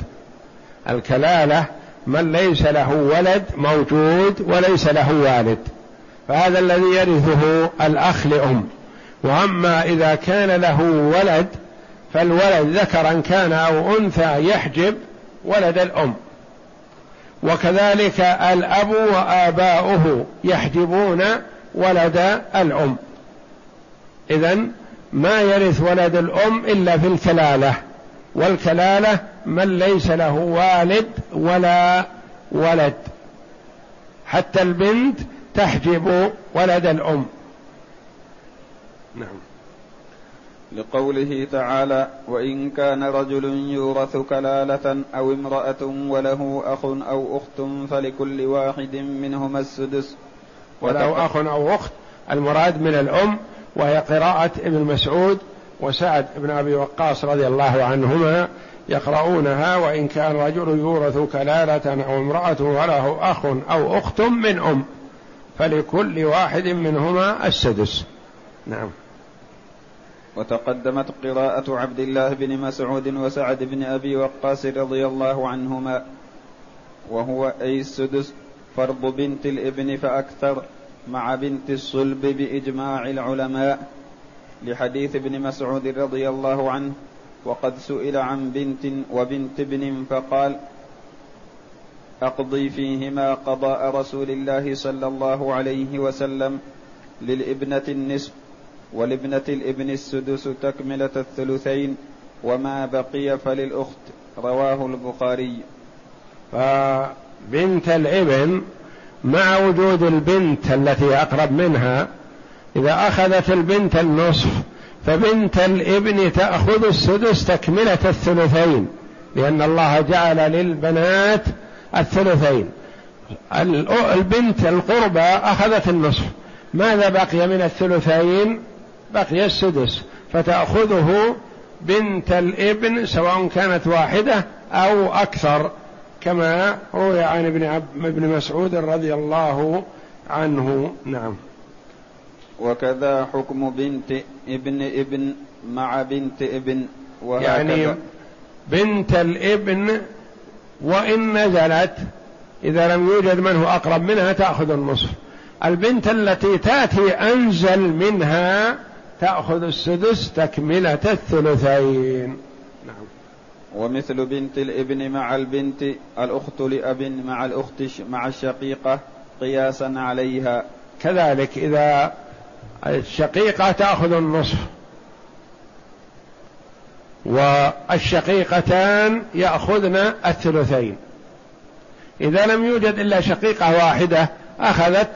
الكلالة من ليس له ولد موجود وليس له والد. فهذا الذي يرثه الأخ لأم. وأما إذا كان له ولد فالولد ذكرا كان أو أنثى يحجب ولد الأم. وكذلك الأب وآباؤه يحجبون ولد الأم. إذا ما يرث ولد الأم إلا في الكلالة والكلالة من ليس له والد ولا ولد. حتى البنت تحجب ولد الأم. نعم. لقوله تعالى وإن كان رجل يورث كلالة أو امرأة وله أخ أو أخت فلكل واحد منهما السدس. ولو أخ أو أخت المراد من الأم وهي قراءة ابن مسعود وسعد بن أبي وقاص رضي الله عنهما يقرؤونها وإن كان رجل يورث كلالة أو امرأة وله أخ أو أخت من أم فلكل واحد منهما السدس. نعم. وتقدمت قراءة عبد الله بن مسعود وسعد بن أبي وقاص رضي الله عنهما وهو أي السدس فرض بنت الإبن فأكثر مع بنت الصلب بإجماع العلماء لحديث ابن مسعود رضي الله عنه وقد سئل عن بنت وبنت ابن فقال أقضي فيهما قضاء رسول الله صلى الله عليه وسلم للإبنة النصف ولابنة الابن السدس تكملة الثلثين وما بقي فللأخت رواه البخاري. فبنت الابن مع وجود البنت التي أقرب منها إذا أخذت البنت النصف فبنت الابن تأخذ السدس تكملة الثلثين لأن الله جعل للبنات الثلثين. البنت القربى أخذت النصف ماذا بقي من الثلثين؟ بقي السدس فتأخذه بنت الابن سواء كانت واحدة أو أكثر كما روي عن ابن ابن مسعود رضي الله عنه. نعم. وكذا حكم بنت ابن ابن مع بنت ابن وهكذا. يعني بنت الابن وإن نزلت إذا لم يوجد من هو أقرب منها تأخذ النصف. البنت التي تأتي أنزل منها تأخذ السدس تكملة الثلثين. نعم. ومثل بنت الابن مع البنت الأخت لأب مع الأخت مع الشقيقة قياسا عليها. كذلك إذا الشقيقة تأخذ النصف والشقيقتان يأخذن الثلثين. إذا لم يوجد إلا شقيقة واحدة أخذت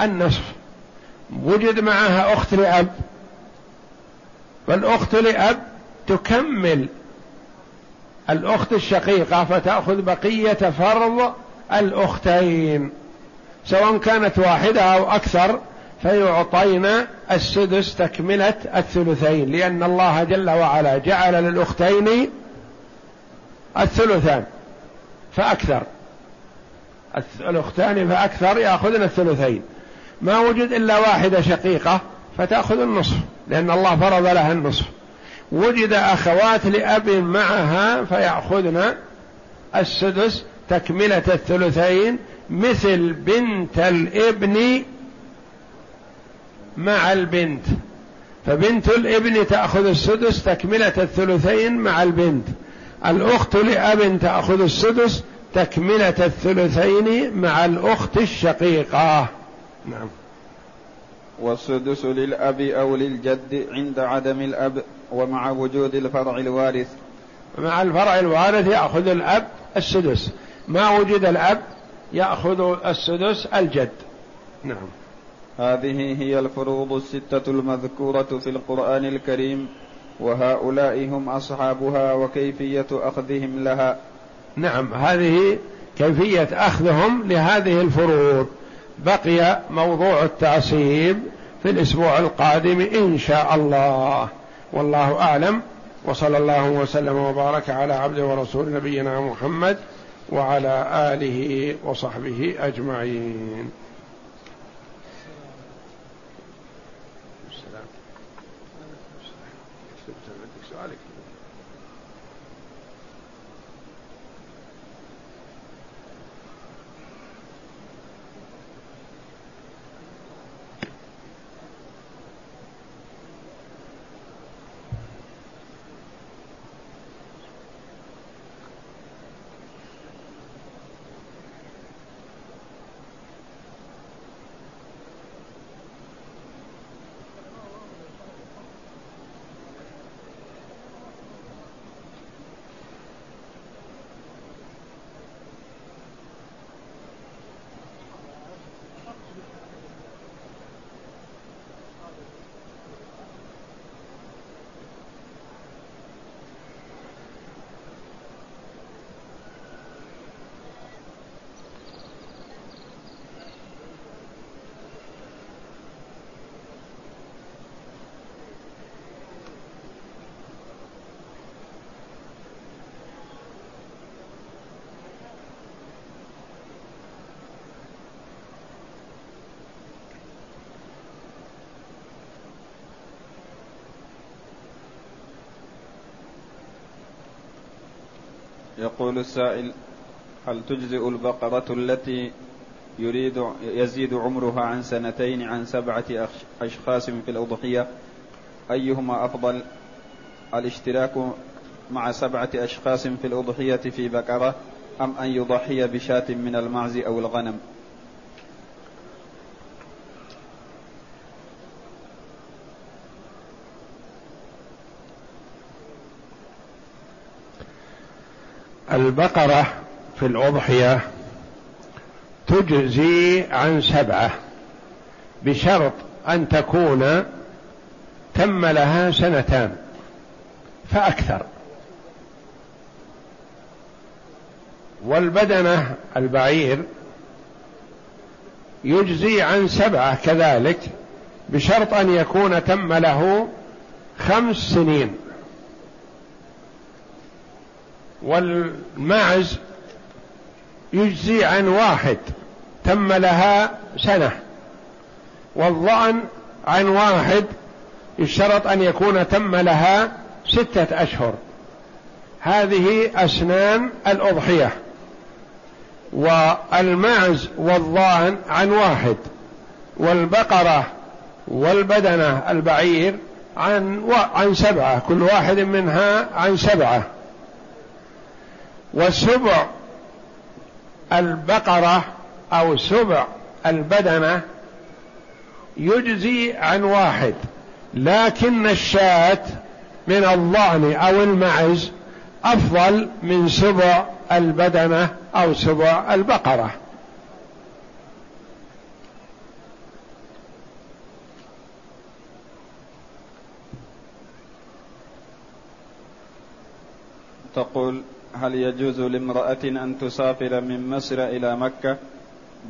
النصف. وجد معها أخت لأب فالأخت لأب تكمل. الأخت الشقيقة فتأخذ بقية فرض الأختين. سواء كانت واحدة أو أكثر فيعطين السدس تكملة الثلثين لأن الله جل وعلا جعل للأختين الثلثان فأكثر. الأختان فأكثر يأخذن الثلثين. ما وجد إلا واحدة شقيقة. فتأخذ النصف لأن الله فرض لها النصف. وجد أخوات لأب معها فيأخذن السدس تكملة الثلثين مثل بنت الابن مع البنت. فبنت الابن تأخذ السدس تكملة الثلثين مع البنت. الأخت لأب تأخذ السدس تكملة الثلثين مع الأخت الشقيقة. نعم. والسدس للأب أو للجد عند عدم الأب ومع وجود الفرع الوارث. مع الفرع الوارث يأخذ الأب السدس. ما وجد الأب يأخذ السدس الجد. نعم. هذه هي الفروض الستة المذكورة في القرآن الكريم وهؤلاء هم أصحابها وكيفية أخذهم لها. نعم هذه كيفية أخذهم لهذه الفروض. بقي موضوع التعصيب في الأسبوع القادم إن شاء الله. والله أعلم. وصلى الله وسلم وبارك على عبده ورسول نبينا محمد وعلى آله وصحبه أجمعين. السلام. يقول السائل هل تجزئ البقرة التي يريد يزيد عمرها عن سنتين عن سبعة أشخاص في الأضحية؟ أيهما أفضل؟ الاشتراك مع سبعة أشخاص في الأضحية في بقرة أم أن يضحي بشاة من المعز أو الغنم؟ البقرة في الأضحية تجزي عن سبعة بشرط أن تكون تم لها سنتان فأكثر. والبدنة البعير يجزي عن سبعة كذلك بشرط أن يكون تم له خمس سنين. والمعز يجزي عن واحد تم لها سنة والظأن عن واحد يشترط أن يكون تم لها ستة أشهر. هذه أسنان الأضحية والمعز والظان عن واحد والبقرة والبدنة البعير عن عن سبعة كل واحد منها عن سبعة. وسبع البقرة أو سبع البدنة يجزي عن واحد لكن الشاة من الضأن أو المعز أفضل من سبع البدنة أو سبع البقرة. تقول هل يجوز لامرأة أن تسافر من مصر إلى مكة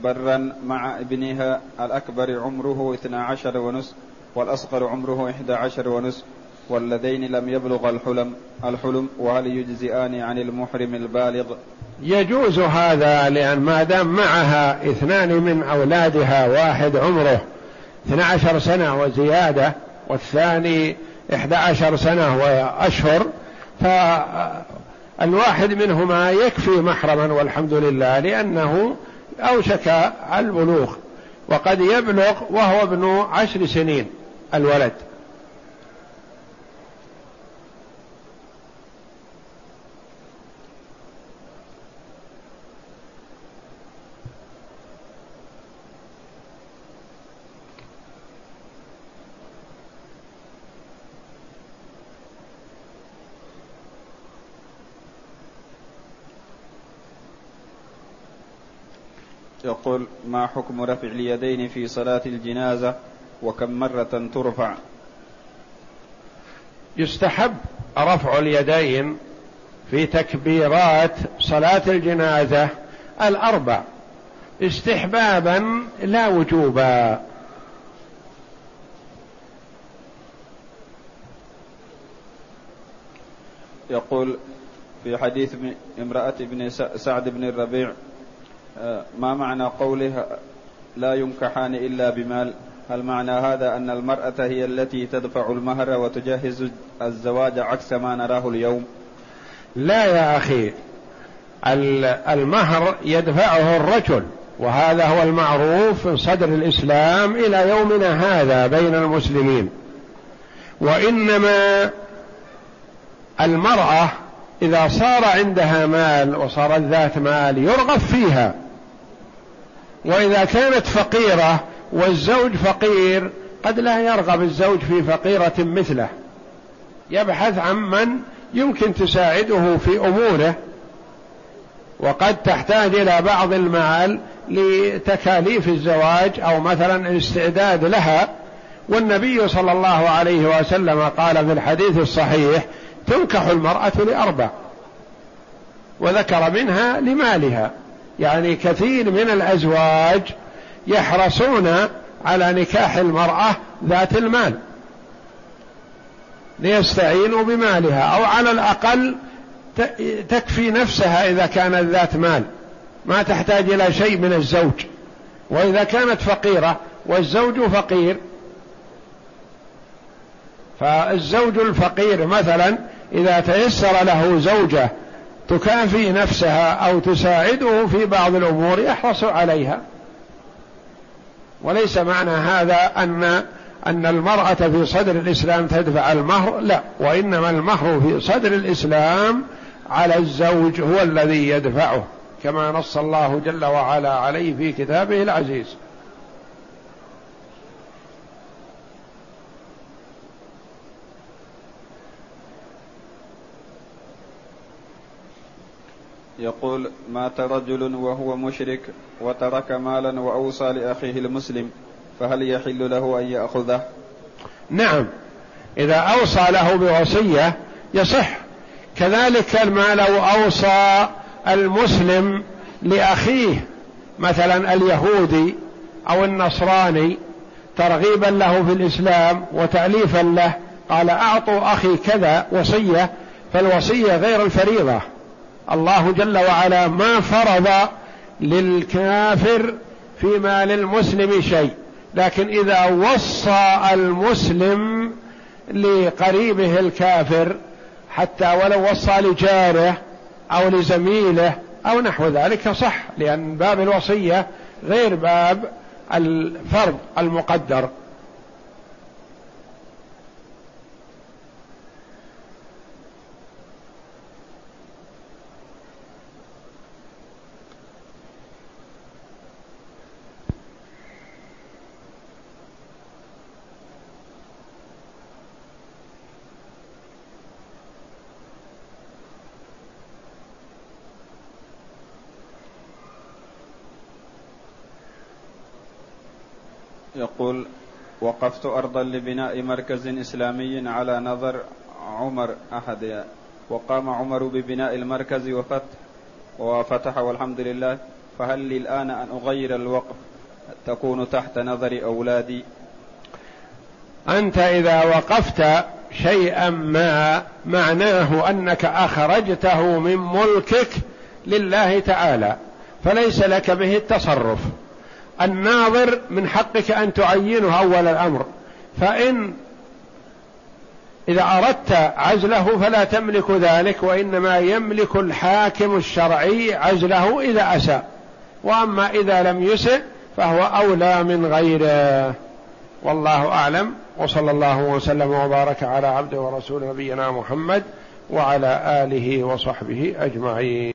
برا مع ابنها الأكبر عمره اثنا عشر ونصف والأصغر عمره إحدى عشر ونصف والذين لم يبلغ الحلم الحلم وهل يجزئان عن المحرم البالغ؟ يجوز هذا لأن ما دام معها اثنان من أولادها واحد عمره 12 سنة وزيادة والثاني 11 سنة وأشهر فالواحد منهما يكفي محرما والحمد لله لأنه أوشك البلوغ وقد يبلغ وهو ابن عشر سنين الولد. يقول ما حكم رفع اليدين في صلاة الجنازة وكم مرة ترفع؟ يستحب رفع اليدين في تكبيرات صلاة الجنازة الأربع استحبابا لا وجوبا. يقول في حديث امرأة ابن سعد بن الربيع ما معنى قوله لا ينكحان إلا بمال؟ هل معنى هذا أن المرأة هي التي تدفع المهر وتجهز الزواج عكس ما نراه اليوم؟ لا يا أخي المهر يدفعه الرجل وهذا هو المعروف في صدر الإسلام إلى يومنا هذا بين المسلمين. وإنما المرأة إذا صار عندها مال وصارت ذات مال يرغب فيها. وإذا كانت فقيرة والزوج فقير قد لا يرغب الزوج في فقيرة مثله. يبحث عن من يمكن تساعده في أموره. وقد تحتاج إلى بعض المال لتكاليف الزواج أو مثلا الاستعداد لها. والنبي صلى الله عليه وسلم قال في الحديث الصحيح تنكح المرأة لأربع وذكر منها لمالها. يعني كثير من الأزواج يحرصون على نكاح المرأة ذات المال ليستعينوا بمالها أو على الأقل تكفي نفسها إذا كانت ذات مال ما تحتاج إلى شيء من الزوج وإذا كانت فقيرة والزوج فقير فالزوج الفقير مثلا إذا تيسر له زوجة تكافي نفسها أو تساعده في بعض الأمور يحرص عليها. وليس معنى هذا أن أن المرأة في صدر الإسلام تدفع المهر لا. وإنما المهر في صدر الإسلام على الزوج هو الذي يدفعه كما نص الله جل وعلا عليه في كتابه العزيز. يقول مات رجل وهو مشرك وترك مالا وأوصى لأخيه المسلم فهل يحل له أن يأخذه؟ نعم. إذا أوصى له بوصية يصح. كذلك ما لو أوصى المسلم لأخيه مثلا اليهودي أو النصراني ترغيبا له في الإسلام وتاليفا له قال أعطوا أخي كذا وصية فالوصية غير الفريضة. الله جل وعلا ما فرض للكافر فيما للمسلم شيء. لكن إذا وصى المسلم لقريبه الكافر حتى ولو وصى لجاره أو لزميله أو نحو ذلك صح لأن باب الوصية غير باب الفرض المقدر. يقول وقفت أرضا لبناء مركز إسلامي على نظر عمر أحد. وقام عمر ببناء المركز وفتح وفتح والحمد لله. فهل لي الآن أن أغير الوقف؟ تكون تحت نظر أولادي. أنت إذا وقفت شيئا ما معناه أنك أخرجته من ملكك لله تعالى فليس لك به التصرف. الناظر من حقك أن تعينه أول الأمر. فإن إذا أردت عزله فلا تملك ذلك وإنما يملك الحاكم الشرعي عزله إذا أساء. وأما إذا لم يسئ فهو أولى من غيره. والله أعلم. وصلى الله وسلم وبارك على عبده ورسول نبينا محمد وعلى آله وصحبه أجمعين.